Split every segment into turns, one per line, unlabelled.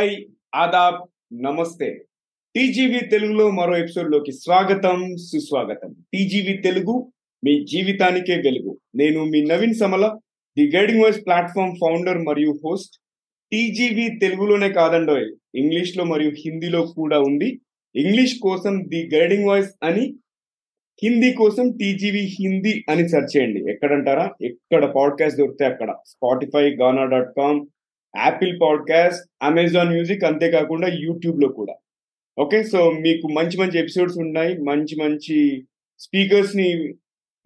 Hi Aadab నమస్తే. TGV తెలుగులో మరో ఎపిసోడ్లోకి స్వాగతం సుస్వాగతం. టీజీవీ తెలుగు మీ జీవితానికే వెలుగు. నేను మీ Naveen Samala the guiding voice platform founder మరియు హోస్ట్. టీజీవీ తెలుగులోనే కాదండోయ్ ఇంగ్లీష్లో మరియు హిందీలో కూడా ఉంది. ఇంగ్లీష్ కోసం ది గైడింగ్ వాయిస్ అని హిందీ కోసం టీజీవీ హిందీ అని సెర్చ్ చేయండి. ఎక్కడంటారా? ఎక్కడ పాడ్కాస్ట్ దొరికితే అక్కడ. Spotify Gaana dot com Apple podcast Amazon music అంతేకాకుండా యూట్యూబ్లో కూడా. ఓకే సో మీకు మంచి మంచి ఎపిసోడ్స్ ఉన్నాయి మంచి మంచి స్పీకర్స్ని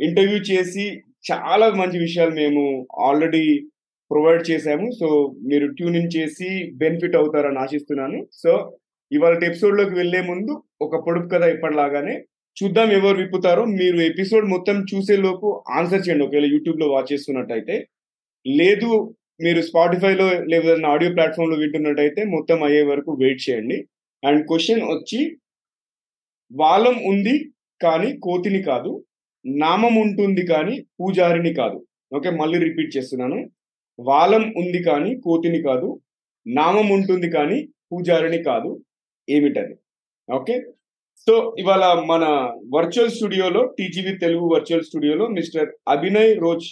ఇంటర్వ్యూ చేసి చాలా మంచి విషయాలు మేము ఆల్రెడీ ప్రొవైడ్ చేశాము. సో మీరు ట్యూన్ ఇన్ చేసి బెనిఫిట్ అవుతారని ఆశిస్తున్నాను. సో ఇవాళ ఎపిసోడ్లోకి వెళ్ళే ముందు ఒక పొడుపు కథ ఇప్పటిలాగానే చూద్దాం ఎవరు విప్పుతారో. మీరు ఎపిసోడ్ మొత్తం చూసే లోపు ఆన్సర్ చేయండి. ఒకవేళ యూట్యూబ్లో వాచ్ చేస్తున్నట్టయితే. లేదు మీరు స్పాటిఫైలో లేదా ఆడియో ప్లాట్ఫామ్లో వింటున్నట్టయితే మొత్తం అయ్యే వరకు వెయిట్ చేయండి. అండ్ క్వశ్చన్ వచ్చి వాలం ఉంది కానీ కోతిని కాదు నామం ఉంటుంది కానీ పూజారిని కాదు. ఓకే మళ్ళీ రిపీట్ చేస్తున్నాను. వాలం ఉంది కానీ కోతిని కాదు నామం ఉంటుంది కానీ పూజారిని కాదు. ఏమిటది? ఓకే సో ఇవాళ మన వర్చువల్ స్టూడియోలో టీజీవి తెలుగు వర్చువల్ స్టూడియోలో మిస్టర్ అభినయ్ రోజ్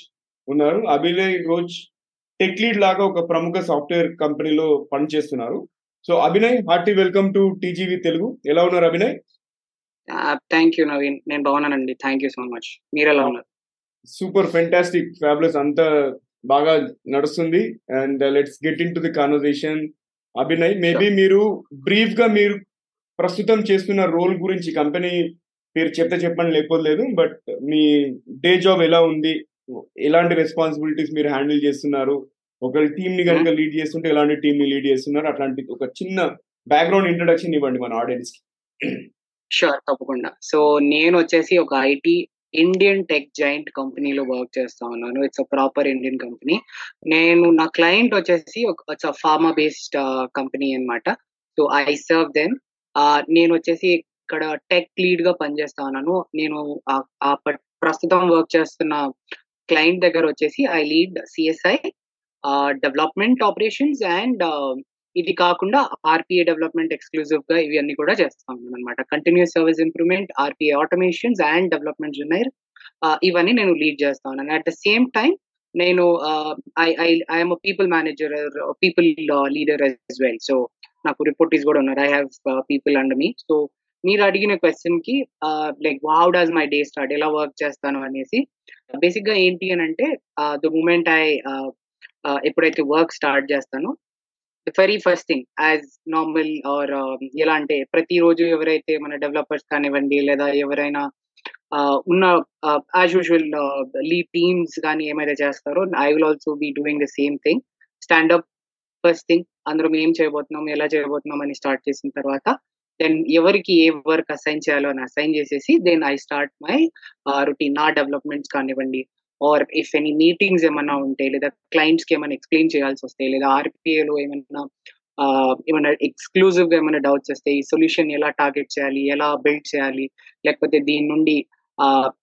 ఉన్నారు. అభినయ్ రోజ్ టెక్ లీడ్ లాగా ఒక ప్రముఖ సాఫ్ట్వేర్ కంపెనీలో పనిచేస్తున్నారు. So Abhinay hearty welcome to TGV Telugu. ఎలా ఉన్నారు అభినయ్?
Thank you Naveen. నేను బాగున్నానండి. థ్యాంక్ యూ సో మచ్ మీరు ఎలా ఉన్నారు?
సూపర్ ఫెంటాస్టిక్ ఫ్యాబులస్ అంతా బాగా నడుస్తుంది. And let's get into the conversation. Abhinay maybe మీరు బ్రీఫ్గా మీరు ప్రస్తుతం చేస్తున్న రోల్ గురించి కంపెనీ పేరు చెప్తే చెప్పండి లేకపోతే లేదు బట్ మీ డే జాబ్ ఎలా ఉంది? ఎలాంటి రెస్పాన్సిబిలిటీస్ మీరు హ్యాండిల్ చేస్తున్నారు? ఒక టీమ్ని కనుక లీడ్ చేస్తుంటే ఎలాంటి టీమ్ని లీడ్ చేస్తున్నారు అట్లాంటి ఒక చిన్న బ్యాక్గ్రౌండ్ ఇంట్రడక్షన్ ఇవ్వండి మన ఆడియన్స్కి.
షూర్ తప్పకుండా. సో నేను వచ్చేసి ఒక ఐటీ ఇండియన్ టెక్ జాయింట్ కంపెనీలో వర్క్ చేస్తా ఉన్నాను. It's a proper Indian company నేను నా క్లయింట్ వచ్చేసి ఒక ఫార్మా బేస్డ్ కంపెనీ అనమాట సో ఐ సర్వ్ దెన్ నేను వచ్చేసి ఇక్కడ టెక్ లీడ్గా పనిచేస్తా ఉన్నాను. నేను ప్రస్తుతం వర్క్ చేస్తున్న క్లయింట్ దగ్గర వచ్చేసి I lead CSI development operations and ఇది కాకుండా ఆర్పిఏ డెవలప్మెంట్ ఎక్స్క్లూజివ్గా ఇవి అన్ని కూడా చేస్తా అనమాట continuous service improvement RPA automations and development జునైర్ ఇవన్నీ నేను లీడ్ చేస్తా అట్ ద సేమ్ టైం నేను I I I'm people manager people leader as well so నాకు రిపోర్టీస్ కూడా ఉన్నారు. I have people and me so మీరు అడిగిన క్వశ్చన్కి like how does my day start ఎలా వర్క్ చేస్తాను అనేసి బేసిక్గా ఏంటి అని అంటే ద మూమెంట్ ఐ ఎప్పుడైతే వర్క్ స్టార్ట్ చేస్తానో the very first thing as normal or ఎలా అంటే ప్రతిరోజు ఎవరైతే మన డెవలపర్స్ కానివ్వండి లేదా ఎవరైనా ఉన్న యాజ్ యూజువల్ లీడ్ టీమ్స్ కానీ ఏమైతే చేస్తారో I will also be doing the same thing standup first thing అందరం ఏం చేయబోతున్నాం ఎలా చేయబోతున్నాం అని స్టార్ట్ చేసిన తర్వాత దెన్ ఎవరికి ఏ వర్క్ అసైన్ చేయాలో అని అసైన్ చేసేసి then I start my routine నా డెవలప్మెంట్స్ కానివ్వండి. ఆర్ ఇఫ్ ఎనీ మీటింగ్స్ ఏమైనా ఉంటే లేదా క్లయింట్స్కి ఏమైనా ఎక్స్ప్లెయిన్ చేయాల్సి వస్తే లేదా ఆర్పిఏలో ఏమైనా ఏమైనా ఎక్స్క్లూజివ్గా ఏమైనా డౌట్స్ వస్తే ఈ సొల్యూషన్ ఎలా టార్గెట్ చేయాలి ఎలా బిల్డ్ చేయాలి లేకపోతే దీని నుండి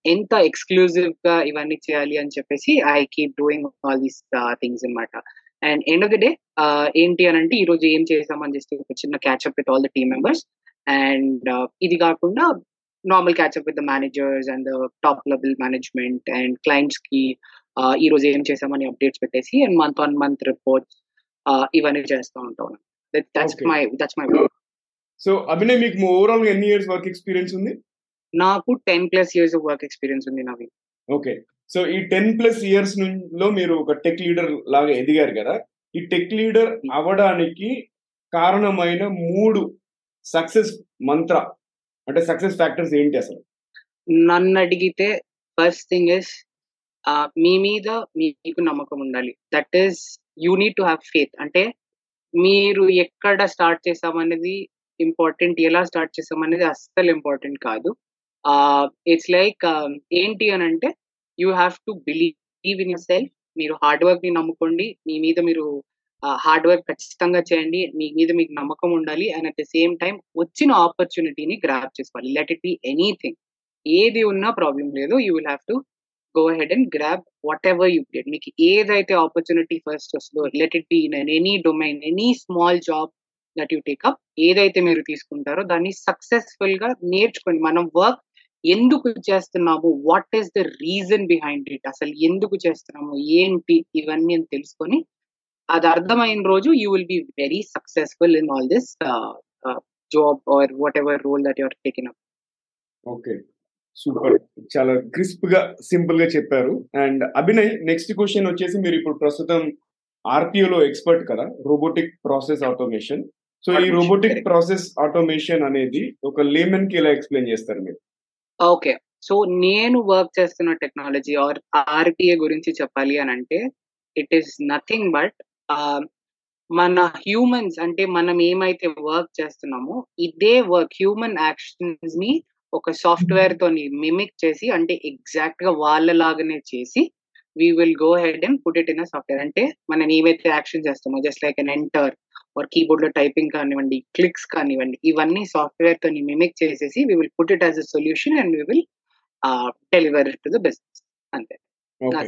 ఎంత ఎక్స్క్లూజివ్గా ఇవన్నీ చేయాలి అని చెప్పేసి I keep doing all these things అనమాట and end of the day ఏంటి అని అంటే ఈ రోజు ఏం చేసామని చేస్తే ఒక చిన్న catchup with all the team members and ఇది కాకుండా normal catchup with the managers and top level management and క్లయింట్స్కి ఈ రోజు ఏం చేసామని అప్డేట్స్ పెట్టేసి and month on month reports ఇవన్నీ చేస్తూ ఉంటాం. That's my that's my
so Abhinay మీకు ఓవరాల్ ఎన్ని ఇయర్స్ వర్క్ ఎక్స్పీరియన్స్ ఉంది?
నాకు ten plus years work experience ఉంది నవి
ఓకే సో ఈ టెన్ ప్లస్ ఇయర్స్లో మీరు ఒక టెక్ లీడర్ లాగా ఎదిగారు కదా? ఈ టెక్ లీడర్ అవడానికి కారణమైన మూడు సక్సెస్ మంత్ర అంటే సక్సెస్ ఫ్యాక్టర్స్ ఏంటి అసలు?
నన్ను అడిగితే ఫస్ట్ థింగ్ ఇస్ మీ మీద మీకు నమ్మకం ఉండాలి. That is you need to have faith అంటే మీరు ఎక్కడ స్టార్ట్ చేసామనేది ఇంపార్టెంట్ ఎలా స్టార్ట్ చేసామనేది అస్సలు ఇంపార్టెంట్ కాదు. ఇట్స్ లైక్ ఏంటి అని అంటే you have to believe in yourself మీరు హార్డ్ వర్క్ని నమ్ముకోండి. మీ మీద మీరు హార్డ్ వర్క్ ఖచ్చితంగా చేయండి. మీ మీద మీకు నమ్మకం ఉండాలి. And at the same time వచ్చిన ఆపర్చునిటీని గ్రాప్ చేసుకోవాలి. లెట్ ఇట్ బి ఎనీథింగ్ ఏది ఉన్నా ప్రాబ్లం లేదు. You will have to go ahead and grab whatever you get మీకు ఏదైతే ఆపర్చునిటీ ఫస్ట్ వస్తుందో let it be in any domain any small job that you take up ఏదైతే మీరు తీసుకుంటారో దాన్ని సక్సెస్ఫుల్గా నేర్చుకోండి. మనం వర్క్ ఎందుకు చేస్తున్నాము? What is the reason behind it అసలు ఎందుకు చేస్తున్నాము? ఏంటి? ఇవన్నీ తెలుసుకొని అది అర్థమైన రోజు you will be very successful in all this job or whatever role that your taking up
okay super చాలా క్రిస్ప్గా సింపుల్గా చెప్పారు. అండ్ అభినయ్ నెక్స్ట్ క్వశ్చన్ వచ్చేసి మీరు ఇప్పుడు ప్రస్తుతం ఆర్పిఓలో ఎక్స్పర్ట్ కదా రోబోటిక్ ప్రాసెస్ ఆటోమేషన్. సో ఈ రోబోటిక్. ప్రాసెస్ ఆటోమేషన్ అనేది ఒక లేమన్కి ఎలా ఎక్స్ప్లెయిన్ చేస్తారు మీరు?
ఓకే సో నేను వర్క్ చేస్తున్న టెక్నాలజీ ఆర్ ఆర్పిఏ గురించి చెప్పాలి అని అంటే ఇట్ ఈస్ నథింగ్ బట్ మన హ్యూమన్స్ అంటే మనం ఏమైతే వర్క్ చేస్తున్నామో ఇదే వర్క్ హ్యూమన్ యాక్షన్స్ని ఒక సాఫ్ట్వేర్ తోని మిమిక్ చేసి అంటే ఎగ్జాక్ట్గా వాళ్ళలాగానే చేసి we will go ahead and put it in software అంటే మనం ఏవైతే యాక్షన్ చేస్తామో just like an enter or కీబోర్డ్లో typing కానివ్వండి క్లిక్స్ కానివ్వండి ఇవన్నీ సాఫ్ట్వేర్ తోని మిమిక్ చేసేసి we will put it as a solution and we will deliver to the business అంతే.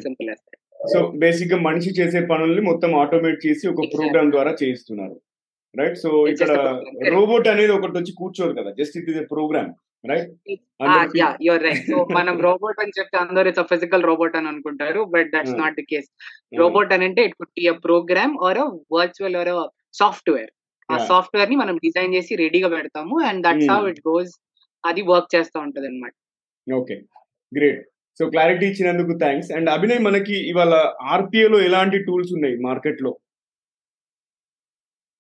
సింపుల్ యాజ్
సో బేసిక్గా మనిషి చేసే పనుల్ని మొత్తం ఆటోమేట్ చేసి ఒక. ప్రోగ్రామ్ ద్వారా చేయిస్తున్నారు. రైట్ సో ఇక్కడ. రోబోట్ అనేది ఒకటి వచ్చి కూర్చోదు కదా. Just it is a program right అందరికీ-
యా యువర్ రైట్ సో మనం రోబోట్ అని చెప్తే అందరూ ఇట్స్ ఫిజికల్ రోబోట్ అని అనుకుంటారు but
that's.
Not the case robot అని అంటే it could be a program or a virtual or
software
ah. సాఫ్ట్వేర్ని మనం డిజైన్ చేసి రెడీగా పెడతాము and
that's.
How it goes అది వర్క్ చేస్తూ ఉంటది అనమాట
ఓకే గ్రేట్ సో క్లారిటీ ఇచ్చినందుకు థ్యాంక్స్ అండ్ అభినయ్ మనకి ఇవాళ ఆర్పిఏలో లో ఎలాంటి టూల్స్ ఉన్నాయి మార్కెట్లో?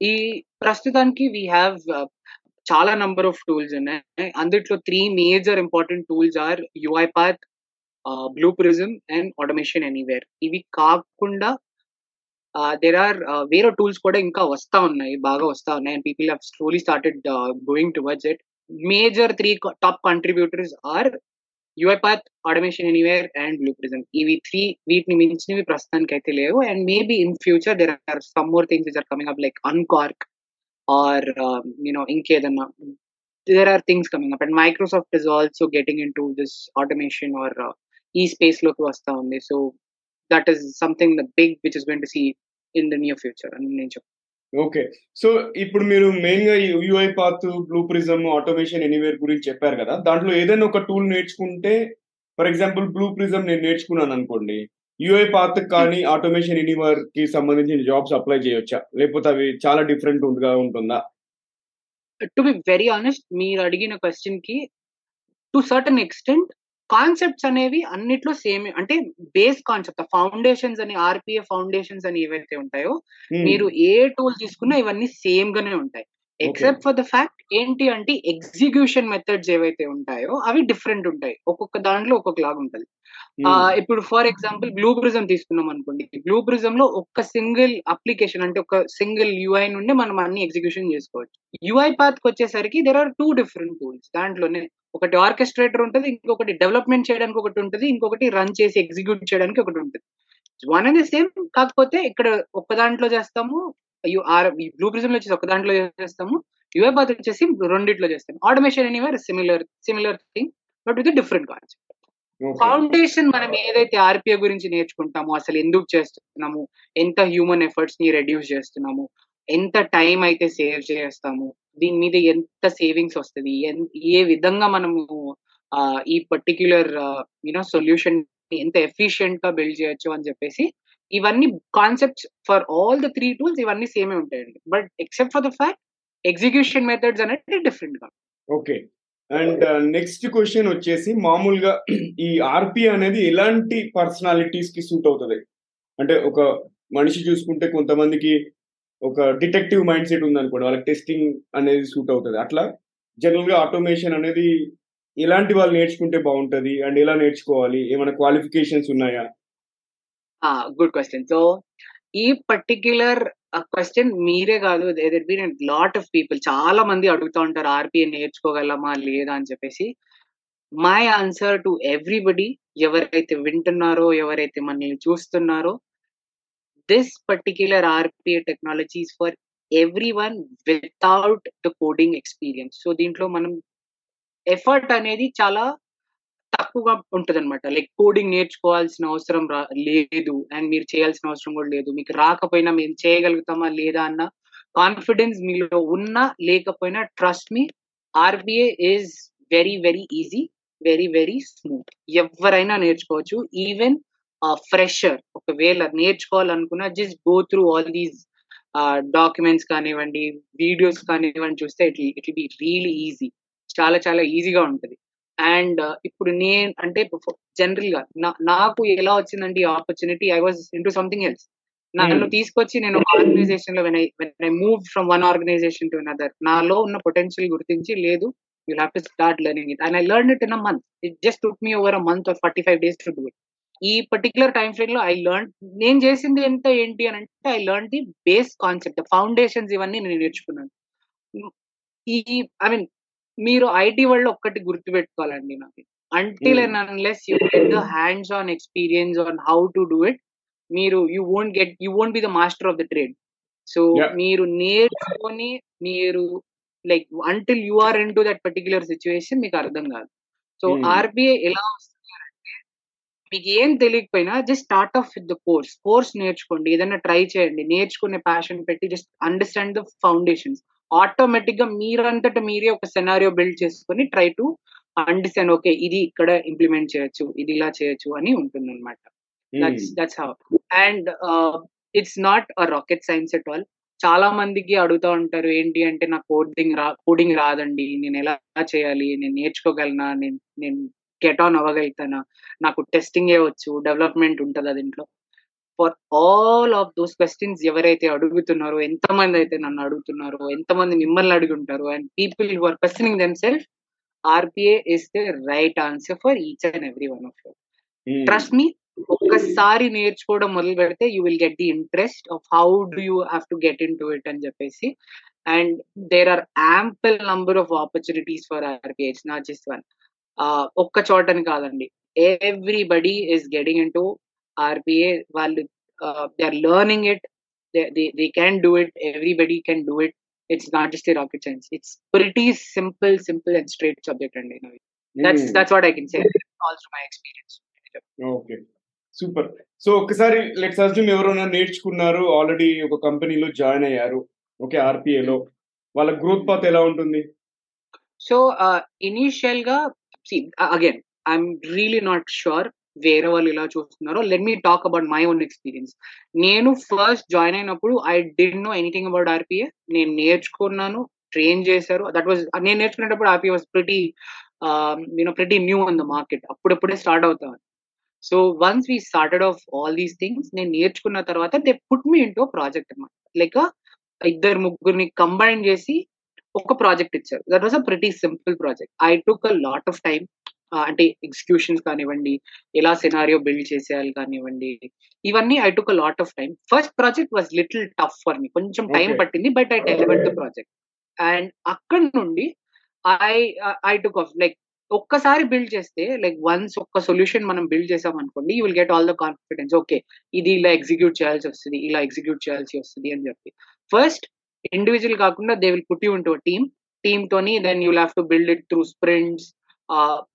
ఈ ప్రస్తుతానికి వీ హ్యావ్ uh, చాలా నంబర్ ఆఫ్ టూల్స్ ఉన్నాయి. అందుట్లో three major important tools are UiPath Blue Prism and automation anywhere ఇవి కాకుండా uh, దేర్ ఆర్ uh, వేరే టూల్స్ కూడా ఇంకా వస్తా ఉన్నాయి బాగా వస్తా ఉన్నాయి. And people have slowly started going towards it major three top contributors are UiPath Automation Anywhere and Blue Prism ఇవి త్రీ వీటిని మించినవి ప్రస్తుతానికి అయితే లేవు and maybe in future there are some more things are coming up like Uncork or you ఇంకేదన్నా there are things coming up and Microsoft is also getting into this automation or ఈ space లోకి వస్తా ఉంది so that is something the big which is going to see in the
okay. So ఇప్పుడు మీరు మెయిన్గా UI path Blue Prism automation anywhere గురించి చెప్పారు కదా. దాంట్లో ఏదైనా ఒక టూల్ నేర్చుకుంటే ఫర్ ఎగ్జాంపుల్ బ్లూ ప్రిజమ్ నేను నేర్చుకున్నాను అనుకోండి. యూఐ పాత్ కానీ ఆటోమేషన్ ఎనీవేర్కి సంబంధించిన జాబ్స్ అప్లై చేయొచ్చా? లేకపోతే అవి చాలా డిఫరెంట్గా ఉంటుందా?
టు బి వెరీ ఆనెస్ట్ మీరు అడిగిన క్వశ్చన్కి టు సర్టన్ ఎక్స్టెంట్ కాన్సెప్ట్స్ అనేవి అన్నిట్లో సేమ్ అంటే బేస్ కాన్సెప్ట్ ఫౌండేషన్స్ అని ఆర్పిఏ ఫౌండేషన్స్ అని ఏవైతే ఉంటాయో
Hmm.
మీరు ఏ టూల్ తీసుకున్నా ఇవన్నీ సేమ్ గానే ఉంటాయి ఎక్సెప్ట్ ఫర్ ద ఫ్యాక్ట్ ఏంటి అంటే ఎగ్జిక్యూషన్ మెథడ్స్ ఏవైతే ఉంటాయో అవి డిఫరెంట్ ఉంటాయి. ఒక్కొక్క దాంట్లో ఒక్కొక్క లాగా ఉంటుంది ఇప్పుడు ఫర్ ఎగ్జాంపుల్ బ్లూ ప్రిజం తీసుకున్నాం అనుకోండి. బ్లూ ప్రిజం లో ఒక్క సింగిల్ అప్లికేషన్ అంటే ఒక సింగిల్ యూఐ నుండి మనం అన్ని ఎగ్జిక్యూషన్ చేసుకోవచ్చు. యూఐ పాత్కి వచ్చేసరికి there are two different tools దాంట్లోనే ఒకటి ఆర్కెస్ట్రేటర్ ఉంటుంది ఇంకొకటి డెవలప్మెంట్ చేయడానికి ఒకటి ఉంటుంది ఇంకొకటి రన్ చేసి ఎగ్జిక్యూట్ చేయడానికి ఒకటి ఉంటుంది. వన్ అండ్ సేమ్ కాకపోతే ఇక్కడ ఒక్క దాంట్లో చేస్తాము బ్లూ ప్రిజం లో వచ్చేసి ఒక దాంట్లో చేస్తాము యూఐ పాత్ వచ్చేసి రెండిట్లో చేస్తాము automation anywhere similar similar thing but with different
concept.
Foundation మనం ఏదైతే ఆర్పిఐ గురించి నేర్చుకుంటామో అసలు ఎందుకు చేస్తున్నాము ఎంత హ్యూమన్ ఎఫర్ట్స్ని రెడ్యూస్ చేస్తున్నాము ఎంత టైం అయితే సేవ్ చేస్తాము దీని మీద ఎంత సేవింగ్స్ వస్తుంది ఏ విధంగా మనము ఈ పర్టిక్యులర్ యూనో సొల్యూషన్ ఎంత ఎఫిషియెంట్గా బిల్డ్ చేయొచ్చు అని చెప్పేసి ఇవన్నీ concepts for all the three tools ఇవన్నీ సేమే ఉంటాయండి. But except for the fact execution methods అనేది డిఫరెంట్గా.
ఓకే అండ్ నెక్స్ట్ క్వశ్చన్ వచ్చేసి మామూలుగా ఈ ఆర్పి అనేది ఎలాంటి పర్సనాలిటీస్కి సూట్ అవుతుంది? అంటే ఒక మనిషి చూసుకుంటే కొంతమందికి ఒక డిటెక్టివ్ మైండ్ సెట్ ఉందనుకోండి వాళ్ళకి టెస్టింగ్ అనేది సూట్ అవుతుంది. అట్లా జనరల్గా ఆటోమేషన్ అనేది ఎలాంటి వాళ్ళు నేర్చుకుంటే బాగుంటుంది? అండ్ ఎలా నేర్చుకోవాలి? ఏమైనా క్వాలిఫికేషన్స్ ఉన్నాయా?
Good question. సో ఈ పర్టిక్యులర్ క్వశ్చన్ మీరే కాదు బీన్ లాట్ ఆఫ్ పీపుల్. చాలా మంది అడుగుతూ ఉంటారు ఆర్పిఐ నేర్చుకోగలమా లేదా అని చెప్పేసి. మై ఆన్సర్ టు ఎవ్రీబడి ఎవరైతే వింటున్నారో ఎవరైతే మనల్ని చూస్తున్నారో this particular RPA technologies for every one without the coding experience. So దీంట్లో మనం ఎఫర్ట్ అనేది చాలా తక్కువగా ఉంటది అనమాట లైక్ కోడింగ్ నేర్చుకోవాల్సిన అవసరం రా లేదు అండ్ మీరు చేయాల్సిన అవసరం కూడా లేదు. మీకు రాకపోయినా మేము చేయగలుగుతామా లేదా అన్న కాన్ఫిడెన్స్ మీలో ఉన్నా లేకపోయినా trust me. RPA is very very easy very very smooth ఎవరైనా నేర్చుకోవచ్చు. ఈవెన్ ఫ్రెషర్ ఒకవేళ నేర్చుకోవాలనుకున్నా just go through all these documents కానివ్వండి వీడియోస్ కానివ్వండి చూస్తే it it be really easy చాలా చాలా ఈజీగా ఉంటుంది. అండ్ ఇప్పుడు నేను అంటే జనరల్గా నాకు ఎలా వచ్చిందండి opportunity I was into something else నన్ను తీసుకొచ్చి నేను ఆర్గనైజేషన్లో I move from one organization to another నాలో ఉన్న పొటెన్షియల్ గుర్తించి లేదు you have to start learning it and I learn it in a month it just took me over a month or forty five days to do it ఈ particular time ఫ్రేమ్లో I learn నేను చేసింది ఎంత ఏంటి అని అంటే I learn the base concept foundations ఇవన్నీ నేను నేర్చుకున్నాను. ఈ ఐ మీన్ మీరు ఐటీ వరల్డ్ ఒక్కటి గుర్తు పెట్టుకోవాలండి నాకు until and unless you get the hands on experience on how to do it మీరు you won't get you won't be the master of the trade so మీరు నేర్చుకొని మీరు like until you are into that particular situation మీకు అర్థం కాదు. So RBI ఎలా వస్తుంది అంటే మీకు ఏం తెలియకపోయినా just start off with the course course నేర్చుకోండి. ఏదైనా ట్రై చేయండి. నేర్చుకునే ప్యాషన్ పెట్టి జస్ట్ అండర్స్టాండ్ ద ఫౌండేషన్స్ ఆటోమేటిక్గా మీరంతట మీరే ఒక సెనారియో బిల్డ్ చేసుకొని ట్రై టు అండర్స్టాండ్ ఓకే ఇది ఇక్కడ ఇంప్లిమెంట్ చేయొచ్చు ఇది ఇలా చేయొచ్చు అని ఉంటుంది అనమాట and it's not a rocket science at all చాలా మందికి అడుగుతూ ఉంటారు ఏంటి అంటే నాకు కోడింగ్ రా కోడింగ్ రాదండి. నేను ఎలా చేయాలి? నేను నేర్చుకోగలనా? నేను నేను గెట్ ఆన్ అవ్వగలుగుతానా? నాకు టెస్టింగ్ వచ్చు డెవలప్మెంట్ ఉంటుందా దీంట్లో? For all of those questions ఎవరైతే అడుగుతున్నారో ఎంతమంది అయితే నన్ను అడుగుతున్నారో ఎంతమంది మిమ్మల్ని అడిగి ఉంటారో and people who are questioning themselves RPA is the right answer for each and every one of you trust me ఒక్కసారి నేర్చుకోవడం మొదలు పెడితే you will get the interest of how do you have to get into it అని చెప్పేసి. And there are ample number of opportunities for RPA not just one ఒక్క చోటని కాదండి. Everybody is getting into RPA వాళ్ళు they are learning it they can do it everybody can do it it's not just rocket science it's pretty simple simple and straight subject అండి that's that's what I can say also my experience
okay super so ఒకసారి let's assume ఎవరైనా నేర్చుకున్నారు already ఒక కంపెనీలో join అయ్యారు. Okay ఆర్పిఏలో వాళ్ళ growth path ఎలా ఉంటుంది?
సో ఇనీషియల్గా again I'm really not sure వేరే వాళ్ళు ఇలా చూస్తున్నారో let me talk about my own experience నేను ఫస్ట్ జాయిన్ అయినప్పుడు I did know anything about RPA నేను నేర్చుకున్నాను ట్రైన్ చేశారు. దట్ వాజ్ నేను నేర్చుకునేటప్పుడు RPA was pretty you know pretty new on the market అప్పుడప్పుడే స్టార్ట్ అవుతాను. So once we started off all these things నేను నేర్చుకున్న తర్వాత they put me into project అనమాట లైక్ ఇద్దరు ముగ్గురిని కంబైన్ చేసి ఒక ప్రాజెక్ట్ ఇచ్చారు. That was a pretty simple project I took a lot of time అంటే ఎగ్జిక్యూషన్స్ కానివ్వండి ఎలా సినారియో బిల్డ్ చేసేయాలి కానివ్వండి ఇవన్నీ I took lot of time first project was little tough for me కొంచెం టైం పట్టింది but I delivered the project and అక్కడ నుండి I I took off like ఒక్కసారి బిల్డ్ చేస్తే లైక్ వన్స్ ఒక్క సొల్యూషన్ మనం బిల్డ్ చేసాం అనుకోండి you will get all the confidence okay ఇది ఇలా ఎగ్జిక్యూట్ చేయాల్సి వస్తుంది ఇలా ఎగ్జిక్యూట్ చేయాల్సి వస్తుంది అని చెప్పి. ఫస్ట్ ఇండివిజువల్ కాకుండా they will put you into team team తోని then you have to build it through sprints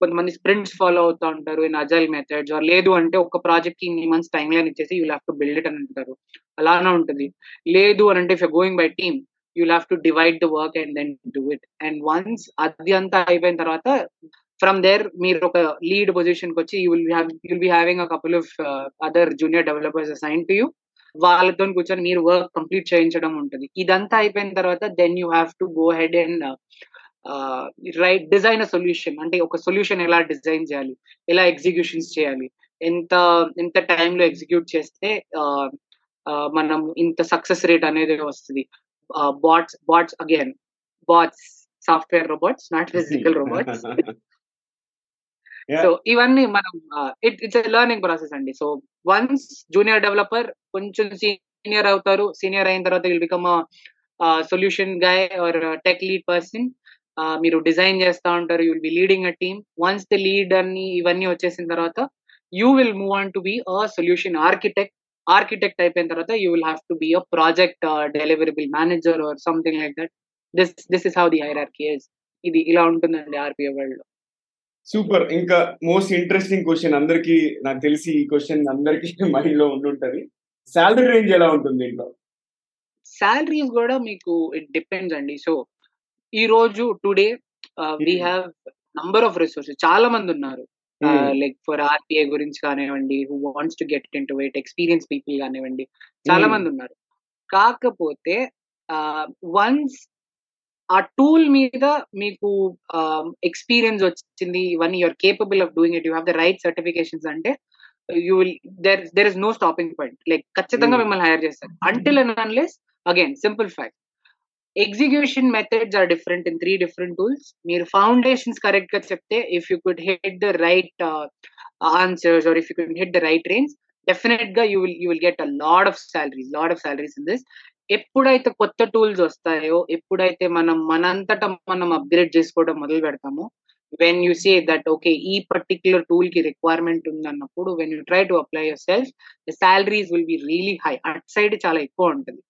కొంతమంది స్ప్రింట్స్ ఫాలో అవుతూ ఉంటారు ఇన్ అజైల్ మెథడ్స్ ఆర్ లేదు అంటే ఒక ప్రాజెక్ట్కి ఇన్ని మంత్స్ టైం లైన్ ఇచ్చేసి you have to build it అని అంటారు. అలానే ఉంటుంది. లేదు అని అంటే if going by team you have to divide the work and then do it and once అది అంతా అయిపోయిన తర్వాత ఫ్రమ్ దేర్ మీరు ఒక లీడ్ పొజిషన్కి వచ్చి you will you'll be having a couple of other junior developers assign to you వాళ్ళతో కూర్చొని మీరు వర్క్ కంప్లీట్ చేయించడం ఉంటుంది. ఇదంతా అయిపోయిన తర్వాత then you have to go head and write design a solution అంటే ఒక సొల్యూషన్ ఎలా డిజైన్ చేయాలి? ఎలా ఎగ్జిక్యూషన్స్ చేయాలి? ఎంత ఎంత టైంలో ఎగ్జిక్యూట్ చేస్తే మనం ఇంత సక్సెస్ రేట్ అనేది వస్తుంది. Bots bots again bots software robots not physical robots so ఇవన్నీ మనం ఇట్ ఇట్స్ లెర్నింగ్ ప్రాసెస్ అండి. సో వన్స్ జూనియర్ డెవలపర్ కొంచెం సీనియర్ అవుతారు. సీనియర్ అయిన తర్వాత will become solution guy or tech lead person మీరు డిజైన్ చేస్తూ ఉంటారు you will be leading a team once the lead అన్ని ఇవన్నీ వచ్చేసిన తర్వాత you will move on to be a solution architect architect అయిపోయిన తర్వాత you will have to be a project deliverable manager or something like that this this is how the hierarchy is ఇది ఇలా ఉంటుందండి RPI వరల్డ్లో.
Super ఇంకా most interesting question అందరికి నాకు తెలిసి ఈ క్వశ్చన్ అందరికి మైండ్లో ఉండుంటది. శాలరీ రేంజ్ ఎలా ఉంటుంది ఇంట్లో
శాలరీస్ కూడా మీకు ఇట్ డిపెండ్స్ అండి. సో ఈ రోజు today
we.
Have number of resources చాలా మంది ఉన్నారు. లైక్ ఫర్ ఆర్పిఐ గురించి కానివ్వండి who wants to get in to it experience people కానివ్వండి చాలా
Hmm.
మంది ఉన్నారు కాకపోతే వన్స్ ఆ టూల్ మీద మీకు ఎక్స్పీరియన్స్ వచ్చింది ఇవన్నీ you're capable of doing it you have the right certifications అంటే you will there there is no stopping point like ఖచ్చితంగా
Hmm.
మిమ్మల్ని హైర్ చేస్తారు until and unless again simple fact execution methods are different in three different tools మీరు foundations కరెక్ట్గా చెప్తే if you could hit the right answers or if you could hit the right range డెఫినెట్గా you will you will get a lot of salaries lot of salaries in this ఎప్పుడైతే కొత్త tools వస్తాయో ఎప్పుడైతే మనం మనంతటా మనం upgrade చేసుకోవడం మొదలు పెడతామో when you say that okay ఈ పర్టిక్యులర్ టూల్కి requirement ఉందన్నప్పుడు when you try to apply yourself the salaries will be really high at side చాలా ఎక్కువ ఉంటుంది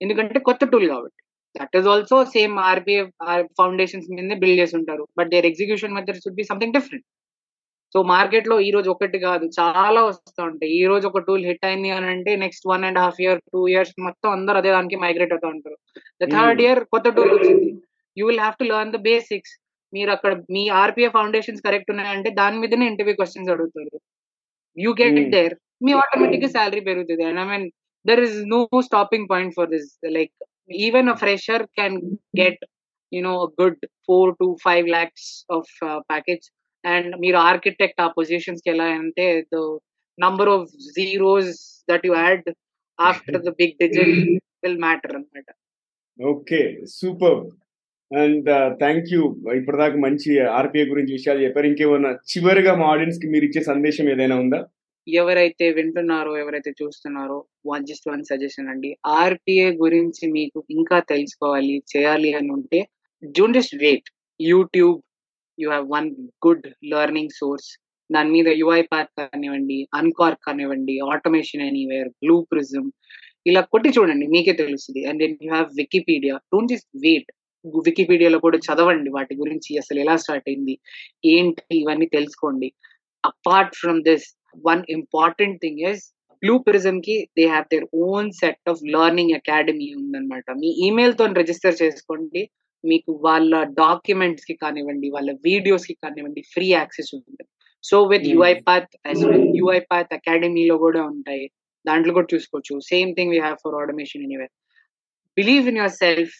ఎందుకంటే కొత్త టూల్ కాబట్టి that is also same RBI foundations మీదనే బిల్డ్ చేసి ఉంటారు but there execution methods would be something different so మార్కెట్లో ఈ రోజు ఒకటి కాదు చాలా వస్తూ ఉంటాయి. ఈ రోజు ఒక టూల్ హిట్ అయింది అని అంటే next one and half year two years మొత్తం అందరూ అదే దానికి మైగ్రేట్ అవుతూ ఉంటారు. The
third.
ఇయర్ కొత్త టూల్ వచ్చింది. You will have to learn the basics మీరు అక్కడ మీ ఆర్పిఐ ఫౌండేషన్స్ కరెక్ట్ ఉన్నాయంటే దాని మీదనే ఇంటర్వ్యూ క్వశ్చన్స్ అడుగుతారు. You
get.
దేర్ మీ ఆటోమేటిక్గా శాలరీ పెరుగుతుంది. And I mean there is no stopping point for this like even a fresher can get you know good four to five lakhs of package and మీరు architect ఆ పొజిషన్స్కి ఎలా అంటే the number of zeros that you add after the big digit will matter అనమాట
okay super. And thank you ఇప్పటిదాకా మంచి RPI గురించి విషయాలు చెప్పారు. ఇంకేమన్నా చివరిగా మా ఆడియన్స్కి మీరు ఇచ్చే సందేశం ఏదైనా ఉందా?
ఎవరైతే వింటున్నారో ఎవరైతే చూస్తున్నారో వన్ జస్ట్ వన్ సజెషన్ అండి. ఆర్పిఐ గురించి మీకు ఇంకా తెలుసుకోవాలి చేయాలి అని ఉంటే June just wait. YouTube you have one good learning source. దాని మీద యుఐ పార్క్ కానివ్వండి అన్కార్ కానివ్వండి ఆటోమేషన్ ఎనీవేర్ బ్లూ ప్రిజం ఇలా కొట్టి చూడండి మీకే తెలుస్తుంది. And then you have Wikipedia. Don't just wait. వికీపీడియాలో కూడా చదవండి వాటి గురించి అసలు ఎలా స్టార్ట్ అయింది ఏంటి ఇవన్నీ తెలుసుకోండి. Apart from this one important thing is blue ప్రిజమ్కి they have their own set of learning academy ఉందన్నమాట. మీ ఈమెయిల్తో రిజిస్టర్ చేసుకోండి. మీకు వాళ్ళ డాక్యుమెంట్స్కి కానివ్వండి వాళ్ళ వీడియోస్కి కానివ్వండి ఫ్రీ యాక్సెస్ ఉంటుంది. So with
Hmm.
UI path UI path అకాడమీలో కూడా ఉంటాయి. దాంట్లో కూడా చూసుకోవచ్చు. Same thing we have for automation anyway believe in yourself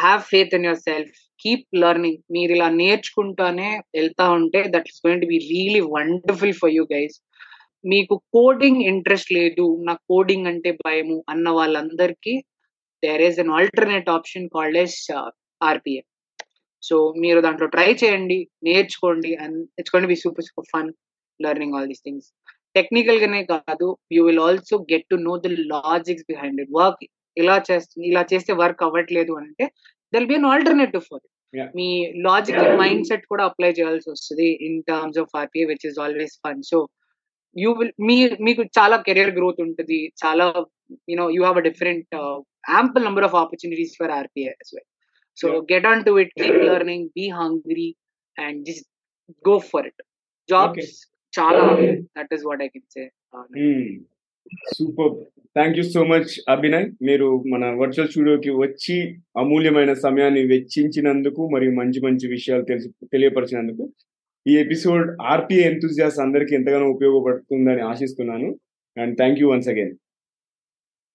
have faith in yourself keep learning మీరు ఇలా నేర్చుకుంటానే వెళ్తా ఉంటే that is going to be really wonderful for you guys మీకు కోడింగ్ ఇంట్రెస్ట్ లేదు నాకు కోడింగ్ అంటే భయము అన్న వాళ్ళందరికీ there is an alternate option called S RPA so మీరు దాంట్లో ట్రై చేయండి నేర్చుకోండి and it's gonna be super super fun learning all these things technical గానే కాదు you will also get to know the logics behind it work ఇలా చేస్తుంది ఇలా చేస్తే వర్క్ అవ్వట్లేదు అని అంటే they'll be an alternative
for.
Me logic mindset కూడా అప్లై చేయాల్సి వస్తుంది in terms of RPA which is always fun so you will మీ మీకు చాలా కెరియర్ గ్రోత్ ఉంటుంది. చాలా you know you have a different ample number of opportunities for RPI as well. So
Yeah.
get on to it keep learning be hungry and just go for it. Jobs
Okay.
చాలా that is what i can say Uh,
super thank you so much Abhinay మీరు మన virtual స్టూడియోకి వచ్చి అమూల్యమైన సమయాన్ని వెచ్చించినందుకు మరియు మంచి మంచి విషయాలు తెలిసి తెలియపరిచినందుకు ఈ ఎపిసోడ్ ఆర్పిఐ ఎంతూజియాస్ అందరికీ ఎంతగానో ఉపయోగపడుతుందని ఆశిస్తున్నాను. And thank you once again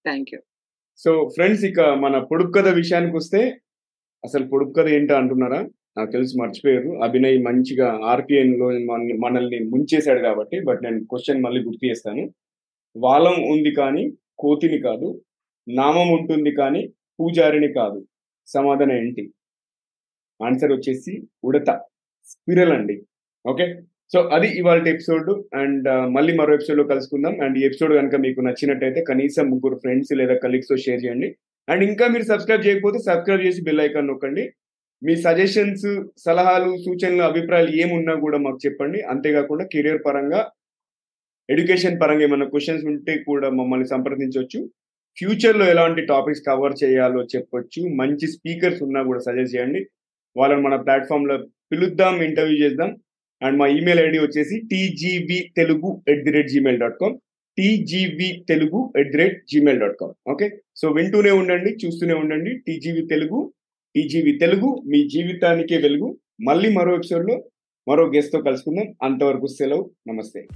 thank you.
So friends ఇక మన పొడుపు కథ విషయానికి వస్తే అసలు పొడుపు కథ ఏంటో అంటున్నారా? నాకు తెలిసి మర్చిపోయారు. అభినయ్ మంచిగా ఆర్పిఎన్లో మన- మనల్ని ముంచేశాడు కాబట్టి బట్ నేను క్వశ్చన్ మళ్ళీ గుర్తు చేస్తాను. వాలం ఉంది కానీ కోతిని కాదు నామం ఉంటుంది కానీ పూజారిని కాదు. సమాధానం ఏంటి? ఆన్సర్ వచ్చేసి ఉడత స్పిరల్ అండి ఓకే? సో అది ఇవాళ ఎపిసోడ్ అండ్ మళ్ళీ మరో ఎపిసోడ్లో కలుసుకుందాం. అండ్ ఈ ఎపిసోడ్ కనుక మీకు నచ్చినట్టయితే కనీసం ముగ్గురు ఫ్రెండ్స్ లేదా కలీగ్స్తో షేర్ చేయండి. అండ్ ఇంకా మీరు సబ్స్క్రైబ్ చేయకపోతే సబ్స్క్రైబ్ చేసి బెల్ ఐకాన్ నొక్కండి. మీ సజెషన్స్ సలహాలు సూచనలు అభిప్రాయాలు ఏమున్నా కూడా మాకు చెప్పండి. అంతేకాకుండా కెరియర్ పరంగా ఎడ్యుకేషన్ పరంగా ఏమైనా క్వశ్చన్స్ ఉంటే కూడా మమ్మల్ని సంప్రదించవచ్చు ఫ్యూచర్లో ఎలాంటి టాపిక్స్ కవర్ చేయాలో చెప్పొచ్చు. మంచి స్పీకర్స్ ఉన్నా కూడా సజెస్ట్ చేయండి. వాళ్ళని మన ప్లాట్ఫామ్లో పిలుద్దాం ఇంటర్వ్యూ చేద్దాం. అండ్ మా ఈమెయిల్ ఐడి వచ్చేసి TGV Telugu at the rate Gmail dot com. TGV Telugu at the rate Gmail dot com. Okay? So వింటూనే ఉండండి చూస్తూనే ఉండండి. టీజీవి తెలుగు టీజీవి తెలుగు మీ జీవితానికే వెలుగు. మళ్ళీ మరో ఎపిసోడ్లో మరో గెస్ట్తో కలుసుకుందాం. అంతవరకు సెలవు. నమస్తే.